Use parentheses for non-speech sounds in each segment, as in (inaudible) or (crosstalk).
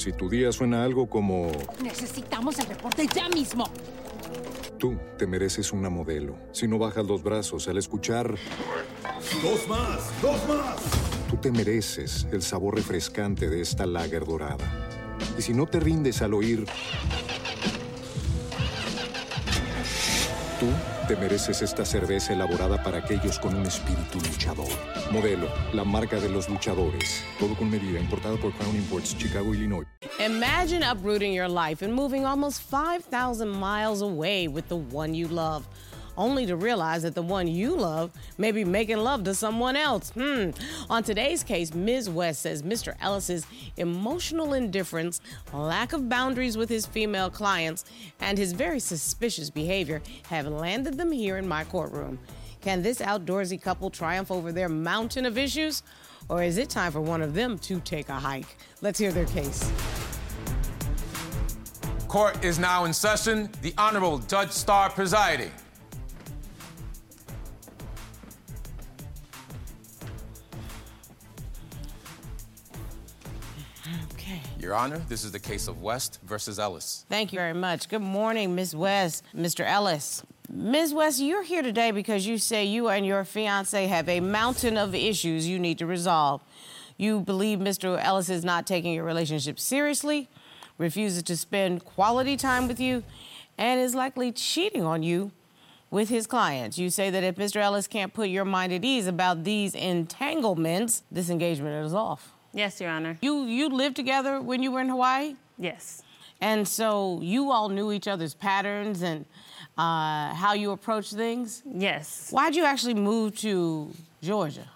Si tu día suena algo como... Necesitamos el reporte ya mismo. Tú te mereces una modelo. Si no bajas los brazos al escuchar... ¡Dos más! ¡Dos más! Tú te mereces el sabor refrescante de esta lager dorada. Y si no te rindes al oír... Tú te mereces esta cerveza elaborada para aquellos con un espíritu luchador. Modelo, la marca de los luchadores. Todo con medida, importado por Crown Imports, Chicago, Illinois. Imagine uprooting your life and moving almost 5,000 miles away with the one you love, only to realize that the one you love may be making love to someone else. Hmm. On today's case, Ms. West says Mr. Ellis's emotional indifference, lack of boundaries with his female clients, and his very suspicious behavior have landed them here in my courtroom. Can this outdoorsy couple triumph over their mountain of issues? Or is it time for one of them to take a hike? Let's hear their case. Court is now in session. The Honorable Judge Star presiding. Your Honor, this is the case of West versus Ellis. Thank you very much. Good morning, Ms. West, Mr. Ellis. Ms. West, you're here today because you say you and your fiance have a mountain of issues you need to resolve. You believe Mr. Ellis is not taking your relationship seriously, refuses to spend quality time with you, and is likely cheating on you with his clients. You say that if Mr. Ellis can't put your mind at ease about these entanglements, this engagement is off. Yes, Your Honor. You you lived together when you were in Hawaii? Yes. And so you all knew each other's patterns and uh, how you approach things? Yes. Why'd you actually move to Georgia?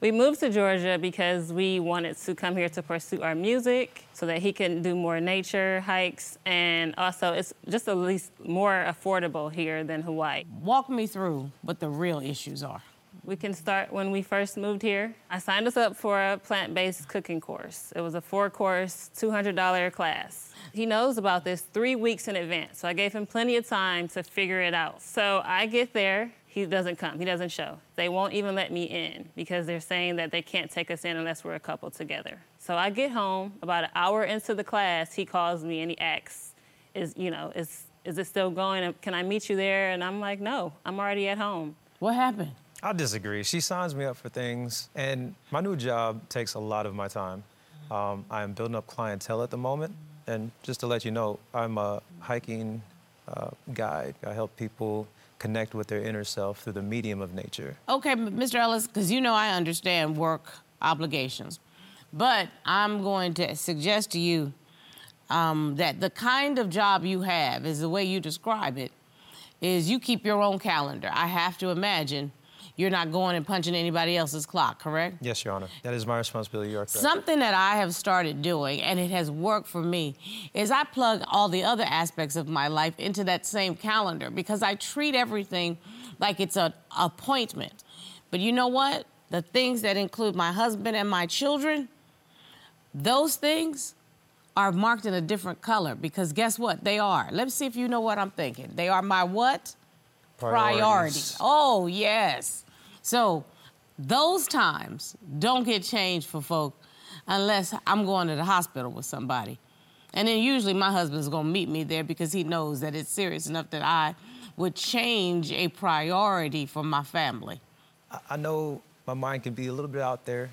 We moved to Georgia because we wanted to come here to pursue our music so that he can do more nature hikes and also it's just at least more affordable here than Hawaii. Walk me through what the real issues are. We can start when we first moved here. I signed us up for a plant based cooking course. It was a four course, $200 class. He knows about this three weeks in advance, so I gave him plenty of time to figure it out. So I get there, he doesn't come, he doesn't show. They won't even let me in because they're saying that they can't take us in unless we're a couple together. So I get home, about an hour into the class, he calls me and he asks, is, you know, is, is it still going? Can I meet you there? And I'm like, no, I'm already at home. What happened? I disagree. She signs me up for things, and my new job takes a lot of my time. Um, I am building up clientele at the moment, and just to let you know, I'm a hiking uh, guide. I help people connect with their inner self through the medium of nature. Okay, Mr. Ellis, because you know I understand work obligations, but I'm going to suggest to you um, that the kind of job you have is the way you describe it is you keep your own calendar. I have to imagine you're not going and punching anybody else's clock, correct? Yes, Your Honor. That is my responsibility. You are correct. Something that I have started doing, and it has worked for me, is I plug all the other aspects of my life into that same calendar because I treat everything like it's an appointment. But you know what? The things that include my husband and my children, those things are marked in a different color because guess what? They are. Let's see if you know what I'm thinking. They are my what? Priority. Priorities. Oh, yes. So those times don't get changed for folk unless I'm going to the hospital with somebody. And then usually my husband's gonna meet me there because he knows that it's serious enough that I would change a priority for my family. I- know my mind can be a little bit out there.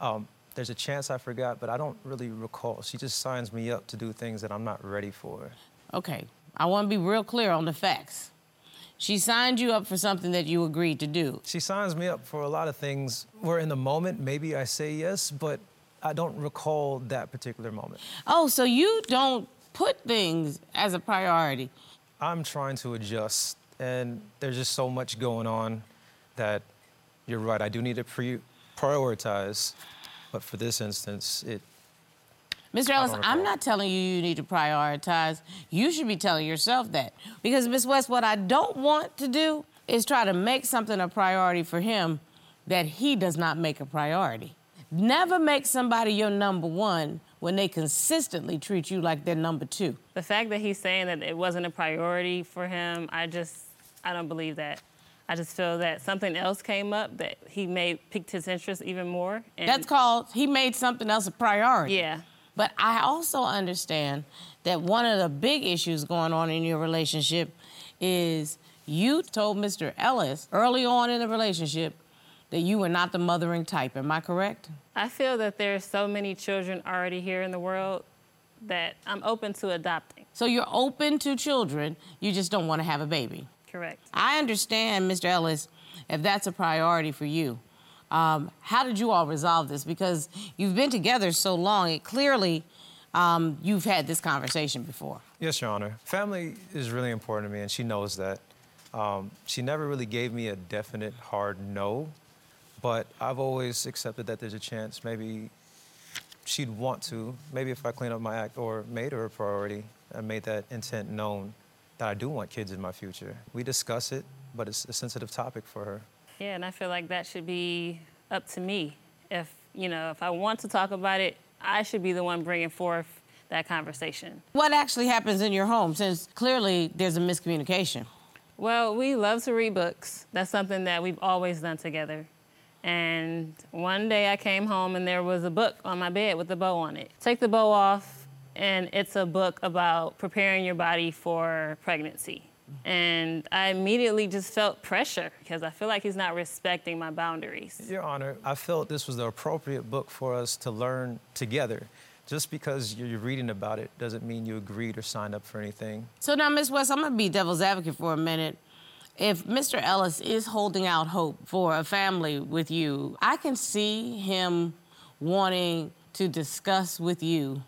Um, there's a chance I forgot, but I don't really recall. She just signs me up to do things that I'm not ready for. Okay, I wanna be real clear on the facts. She signed you up for something that you agreed to do. She signs me up for a lot of things where in the moment maybe I say yes, but I don't recall that particular moment. Oh, so you don't put things as a priority. I'm trying to adjust, and there's just so much going on that you're right. I do need to pre- prioritize, but for this instance, it. Mr. Ellis, I'm not telling you you need to prioritize. You should be telling yourself that. Because, Miss West, what I don't want to do is try to make something a priority for him that he does not make a priority. Never make somebody your number one when they consistently treat you like they're number two. The fact that he's saying that it wasn't a priority for him, I just, I don't believe that. I just feel that something else came up that he may piqued his interest even more. And That's called he made something else a priority. yeah. But I also understand that one of the big issues going on in your relationship is you told Mr. Ellis early on in the relationship that you were not the mothering type. Am I correct? I feel that there's so many children already here in the world that I'm open to adopting. So you're open to children, you just don't want to have a baby. Correct. I understand, Mr. Ellis, if that's a priority for you. Um, how did you all resolve this? Because you've been together so long, it clearly um, you've had this conversation before. Yes, Your Honor. Family is really important to me, and she knows that. Um, she never really gave me a definite hard no, but I've always accepted that there's a chance maybe she'd want to, maybe if I clean up my act or made her a priority and made that intent known that I do want kids in my future. We discuss it, but it's a sensitive topic for her. Yeah, and I feel like that should be up to me. If, you know, if I want to talk about it, I should be the one bringing forth that conversation. What actually happens in your home since clearly there's a miscommunication? Well, we love to read books. That's something that we've always done together. And one day I came home and there was a book on my bed with a bow on it. Take the bow off, and it's a book about preparing your body for pregnancy. And I immediately just felt pressure because I feel like he's not respecting my boundaries. Your Honor, I felt this was the appropriate book for us to learn together. Just because you're reading about it doesn't mean you agreed or signed up for anything. So now, Ms. West, I'm going to be devil's advocate for a minute. If Mr. Ellis is holding out hope for a family with you, I can see him wanting to discuss with you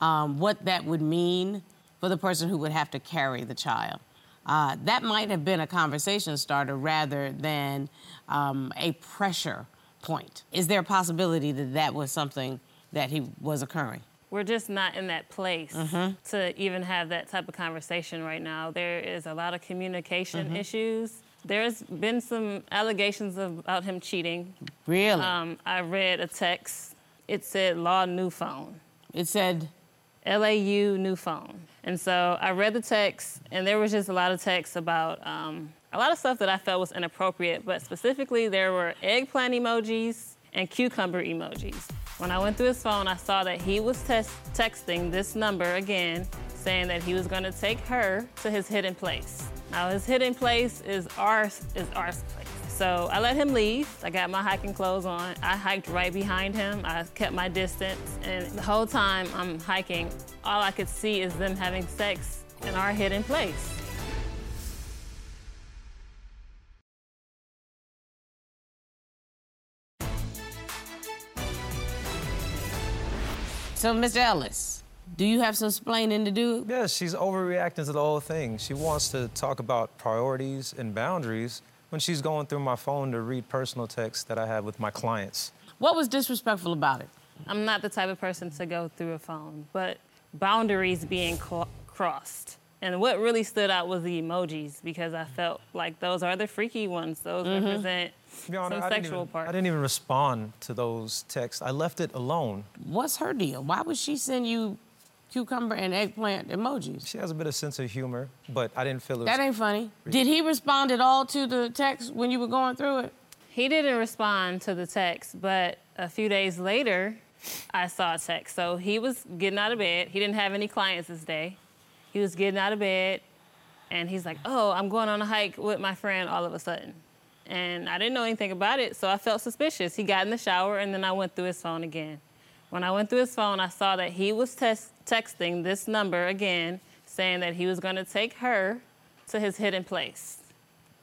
um, what that would mean for the person who would have to carry the child. Uh, that might have been a conversation starter rather than um, a pressure point. Is there a possibility that that was something that he was occurring? We're just not in that place to even have that type of conversation right now. There is a lot of communication issues. There's been some allegations of, about him cheating. Really? Um, I read a text. It said law new phone. it said, LAU new phone. And so I read the text, and there was just a lot of text about um, a lot of stuff that I felt was inappropriate, but specifically there were eggplant emojis and cucumber emojis. When I went through his phone, I saw that he was tes- texting this number again, saying that he was going to take her to his hidden place. Now his hidden place is ours is ours place. So I let him leave. I got my hiking clothes on. I hiked right behind him. I kept my distance. And the whole time I'm hiking, all I could see is them having sex in our hidden place. So, Mr. Ellis, do you have some explaining to do? Yeah, she's overreacting to the whole thing. She wants to talk about priorities and boundaries when she's going through my phone to read personal texts that I have with my clients. What was disrespectful about it? I'm not the type of person to go through a phone, but boundaries being cl- crossed. And what really stood out was the emojis because I felt like those are the freaky ones. Those mm-hmm. represent Your Honor, some I sexual even, parts. I didn't even respond to those texts. I left it alone. What's her deal? Why would she send you cucumber and eggplant emojis? She has a bit of sense of humor, but I didn't feel it was That ain't funny. Did he respond at all to the text when you were going through it? He didn't respond to the text, but a few days later, I saw a text. So he was getting out of bed. He didn't have any clients this day. He was getting out of bed, and he's like, "Oh, I'm going on a hike with my friend." All of a sudden, and I didn't know anything about it, so I felt suspicious. He got in the shower, and then I went through his phone again. When I went through his phone, I saw that he was texting this number again, saying that he was going to take her to his hidden place.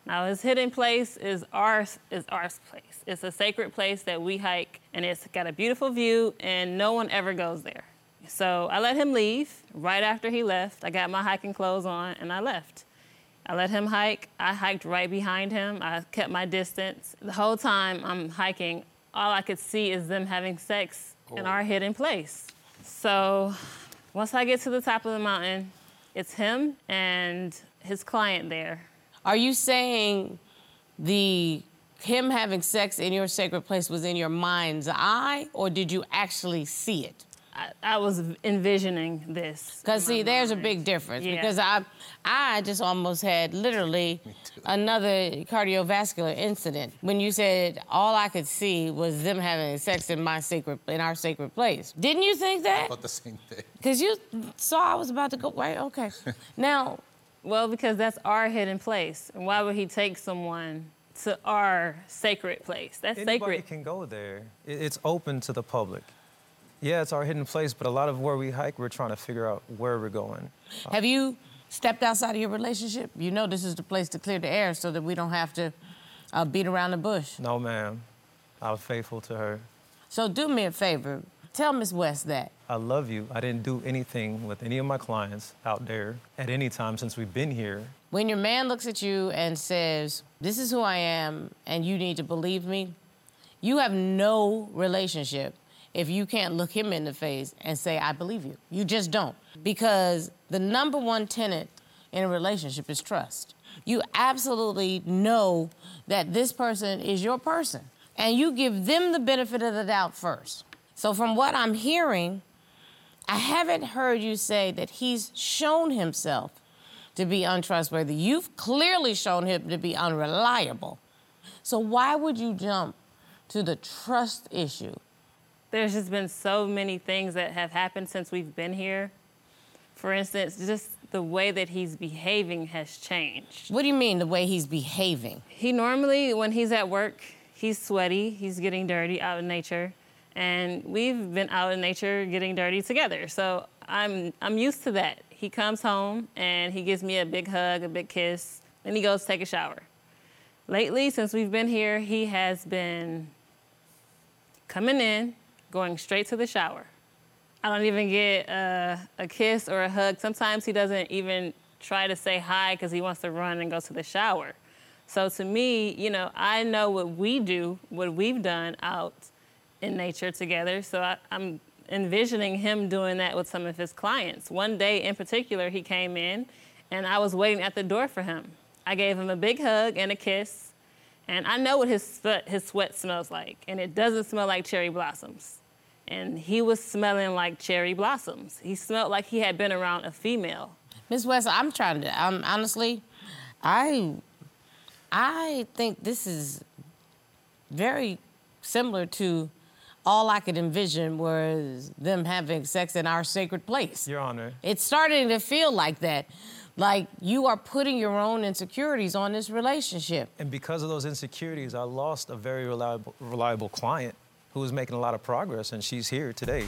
Now his hidden place is ours is ours place. It's a sacred place that we hike and it's got a beautiful view and no one ever goes there. So I let him leave. Right after he left, I got my hiking clothes on and I left. I let him hike. I hiked right behind him. I kept my distance. The whole time I'm hiking, all I could see is them having sex in our hidden place. So once I get to the top of the mountain, it's him and his client there. Are you saying the him having sex in your sacred place was in your mind's eye, or did you actually see it? I, I was envisioning this. Because in my see, there's a big difference. Yeah. Because I, I just almost had literally (laughs) another cardiovascular incident when you said all I could see was them having sex in my sacred, in our sacred place. Didn't you think that? About the same thing. Because you saw I was about to go right. Okay. (laughs) now, Well, because that's our hidden place. And why would he take someone to our sacred place? That's sacred. Anybody sacred. can go there. It's open to the public. Yeah, it's our hidden place, but a lot of where we hike, we're trying to figure out where we're going. have you stepped outside of your relationship? You know this is the place to clear the air so that we don't have to uh, beat around the bush. No, ma'am. I was faithful to her. So do me a favor. Tell Miss West that. I love you. I didn't do anything with any of my clients out there at any time since we've been here. When your man looks at you and says, This is who I am, and you need to believe me, you have no relationship if you can't look him in the face and say, I believe you. You just don't. Because the number one tenet in a relationship is trust. You absolutely know that this person is your person, and you give them the benefit of the doubt first. So, from what I'm hearing, I haven't heard you say that he's shown himself to be untrustworthy. You've clearly shown him to be unreliable. So why would you jump to the trust issue? There's just been so many things that have happened since we've been here. For instance, just the way that he's behaving has changed. What do you mean the way he's behaving? He normally, when he's at work, he's sweaty, he's getting dirty out in nature, and we've been out in nature getting dirty together. So I'm I'm used to that. He comes home and he gives me a big hug, a big kiss, and he goes take a shower. Lately, since we've been here, he has been coming in, going straight to the shower. I don't even get a, a kiss or a hug. Sometimes he doesn't even try to say hi because he wants to run and go to the shower. So to me, you know, I know what we do, what we've done out in nature together. So I, I'm envisioning him doing that with some of his clients. One day in particular, he came in and I was waiting at the door for him. I gave him a big hug and a kiss. And I know what his sweat, his sweat smells like, and it doesn't smell like cherry blossoms. And he was smelling like cherry blossoms. He smelled like he had been around a female. Miss West, I'm trying to. I'm honestly, I, I think this is very similar to all I could envision was them having sex in our sacred place. Your Honor. It's starting to feel like that, like you are putting your own insecurities on this relationship. And because of those insecurities, I lost a very reliable, reliable client who was making a lot of progress, and she's here today.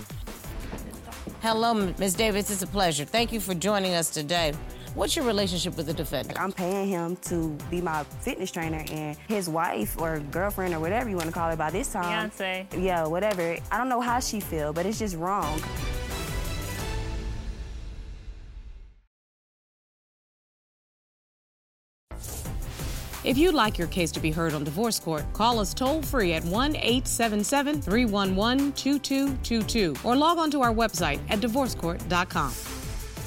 Hello, Ms. Davis. It's a pleasure. Thank you for joining us today. What's your relationship with the defendant? I'm paying him to be my fitness trainer, and his wife or girlfriend or whatever you want to call it by this time. Fiance. Yeah, whatever. I don't know how she feel, but it's just wrong. If you'd like your case to be heard on divorce court, call us toll free at 1 877 311 2222 or log on to our website at divorcecourt.com.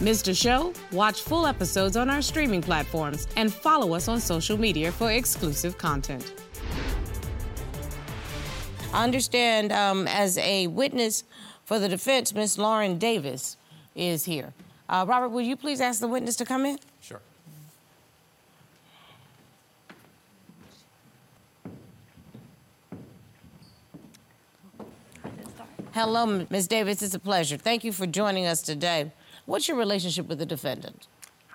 Missed a show? Watch full episodes on our streaming platforms and follow us on social media for exclusive content. I understand um, as a witness for the defense, Miss Lauren Davis is here. Uh, Robert, will you please ask the witness to come in? Hello, Ms. Davis. It's a pleasure. Thank you for joining us today. What's your relationship with the defendant?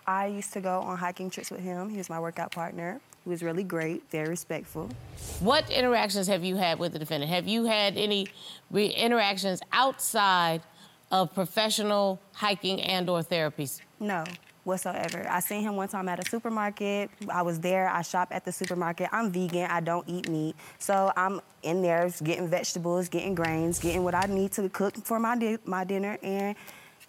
I used to go on hiking trips with him. He was my workout partner. He was really great, very respectful. What interactions have you had with the defendant? Have you had any re- interactions outside of professional hiking and/or therapies? No, whatsoever. I seen him one time at a supermarket. I was there. I shop at the supermarket. I'm vegan. I don't eat meat. So I'm in there getting vegetables, getting grains, getting what I need to cook for my, di- my dinner. And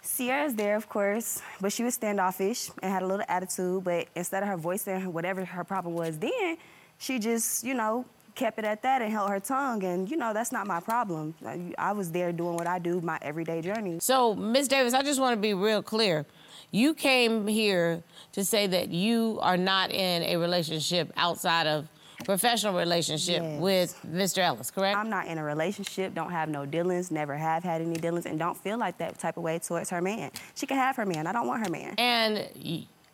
Ceira's there, of course, but she was standoffish and had a little attitude. But instead of her voicing whatever her problem was then, she just, you know, kept it at that and held her tongue. And, you know, that's not my problem. I, I was there doing what I do, my everyday journey. So, Ms. Davis, I just want to be real clear. You came here to say that you are not in a relationship outside of professional relationship Yes. with Mr. Ellis, correct? I'm not in a relationship, don't have no dealings, never have had any dealings, and don't feel like that type of way towards her man. She can have her man. I don't want her man. and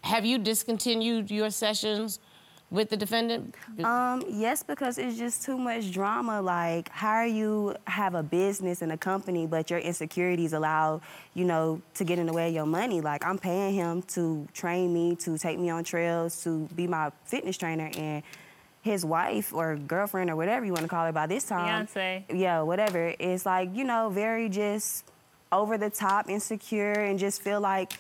have you discontinued your sessions with the defendant? Um, yes, because it's just too much drama. Like, how are you have a business and a company, but your insecurities allow, you know, to get in the way of your money? Like, I'm paying him to train me, to take me on trails, to be my fitness trainer, and his wife or girlfriend or whatever you want to call her by this time. Fiance. Yeah, whatever. It's like, you know, very just over the top, insecure, and just feel like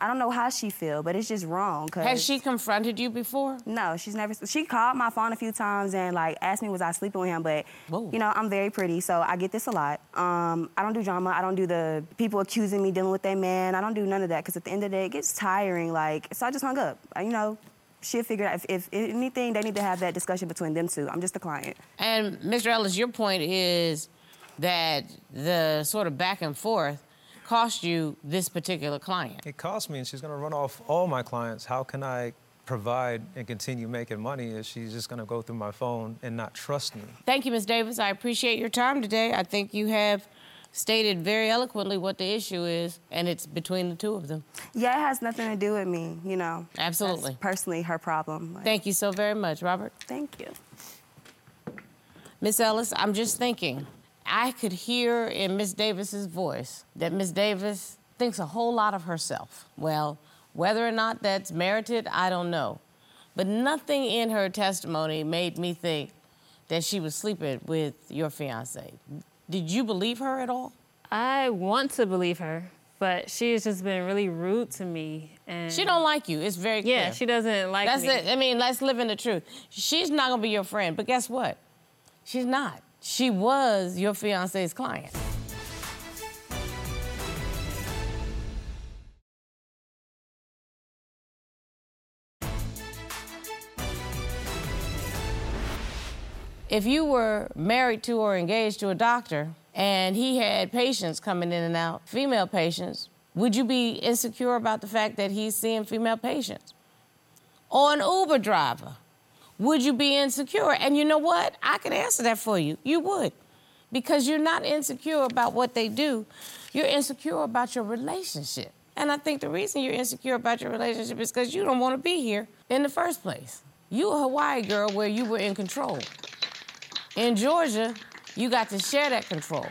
I don't know how she feel, but it's just wrong. 'cause- Has she confronted you before? no, she's never. She called my phone a few times and like asked me was I sleeping with him, but Whoa. you know I'm very pretty, so I get this a lot. Um, I don't do drama. I don't do the people accusing me dealing with their man. I don't do none of that because at the end of the day it gets tiring. Like so, I just hung up. You know, she'll figure out if, if, if anything they need to have that discussion between them two. I'm just a client. And Mr. Ellis, your point is that the sort of back and forth cost you this particular client. It costs me, and she's going to run off all my clients. How can I provide and continue making money if she's just going to go through my phone and not trust me? Thank you, Ms. Davis. I appreciate your time today. I think you have stated very eloquently what the issue is, and it's between the two of them. Yeah, it has nothing to do with me. You know, Absolutely. That's personally her problem. Like, Thank you so very much, Robert. thank you. Miss Ellis, I'm just thinking, I could hear in Miss Davis's voice that Miss Davis thinks a whole lot of herself. Well, whether or not that's merited, I don't know. But nothing in her testimony made me think that she was sleeping with your fiance. Did you believe her at all? I want to believe her, but she has just been really rude to me. And She don't like you. It's very clear. Yeah, she doesn't like That's me. it. I mean, let's live in the truth. She's not gonna be your friend, but guess what? She's not. She was your fiance's client. If you were married to or engaged to a doctor and he had patients coming in and out, female patients, would you be insecure about the fact that he's seeing female patients? Or an Uber driver, would you be insecure? And you know what? I can answer that for you. You would. Because you're not insecure about what they do, you're insecure about your relationship. And I think the reason you're insecure about your relationship is because you don't want to be here in the first place. You a Hawaii girl where you were in control. In Georgia, you got to share that control.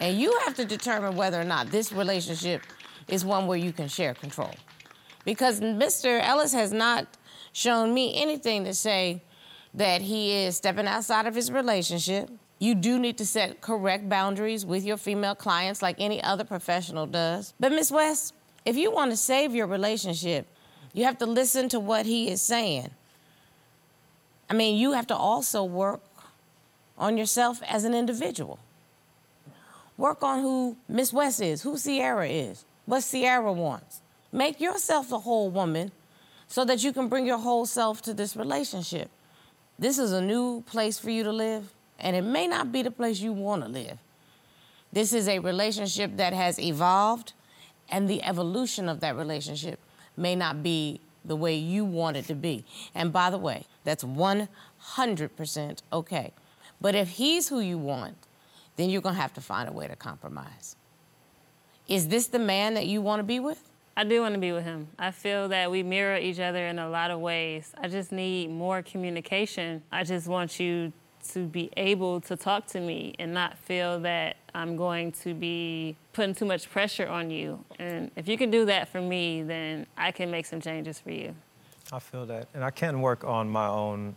And you have to determine whether or not this relationship is one where you can share control. Because Mr. Ellis has not shown me anything to say that he is stepping outside of his relationship. You do need to set correct boundaries with your female clients like any other professional does. But, Miss West, if you want to save your relationship, you have to listen to what he is saying. I mean, you have to also work on yourself as an individual. Work on who Miss West is, who Ceira is, what Ceira wants. Make yourself a whole woman so that you can bring your whole self to this relationship. This is a new place for you to live, and it may not be the place you want to live. This is a relationship that has evolved, and the evolution of that relationship may not be the way you want it to be. And by the way, that's 100% okay. But if he's who you want, then you're going to have to find a way to compromise. Is this the man that you want to be with? I do want to be with him. I feel that we mirror each other in a lot of ways. I just need more communication. I just want you to be able to talk to me and not feel that I'm going to be putting too much pressure on you. And if you can do that for me, then I can make some changes for you. I feel that. And I can work on my own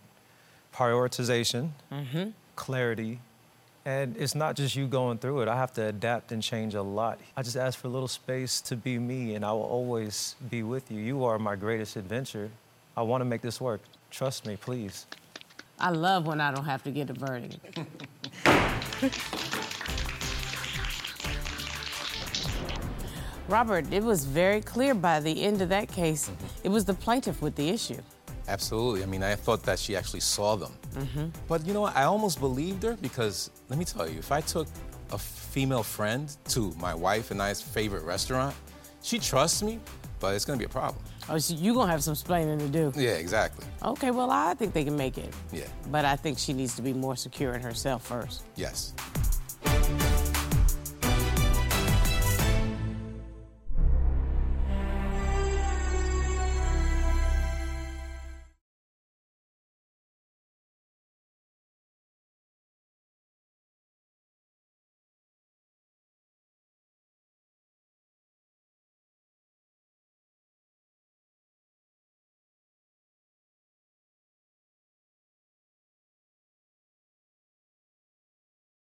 prioritization, mm-hmm. clarity. And it's not just you going through it. I have to adapt and change a lot. I just ask for a little space to be me, and I will always be with you. You are my greatest adventure. I want to make this work. Trust me, please. I love when I don't have to get a verdict. (laughs) Robert, it was very clear by the end of that case, it was the plaintiff with the issue. Absolutely. I mean, I thought that she actually saw them. Mm-hmm. But you know? I almost believed her because let me tell you, if I took a female friend to my wife and I's favorite restaurant, she trusts me, but it's gonna be a problem. Oh, so you gonna have some explaining to do. Yeah, exactly. Okay, well, I think they can make it. Yeah. But I think she needs to be more secure in herself first. Yes.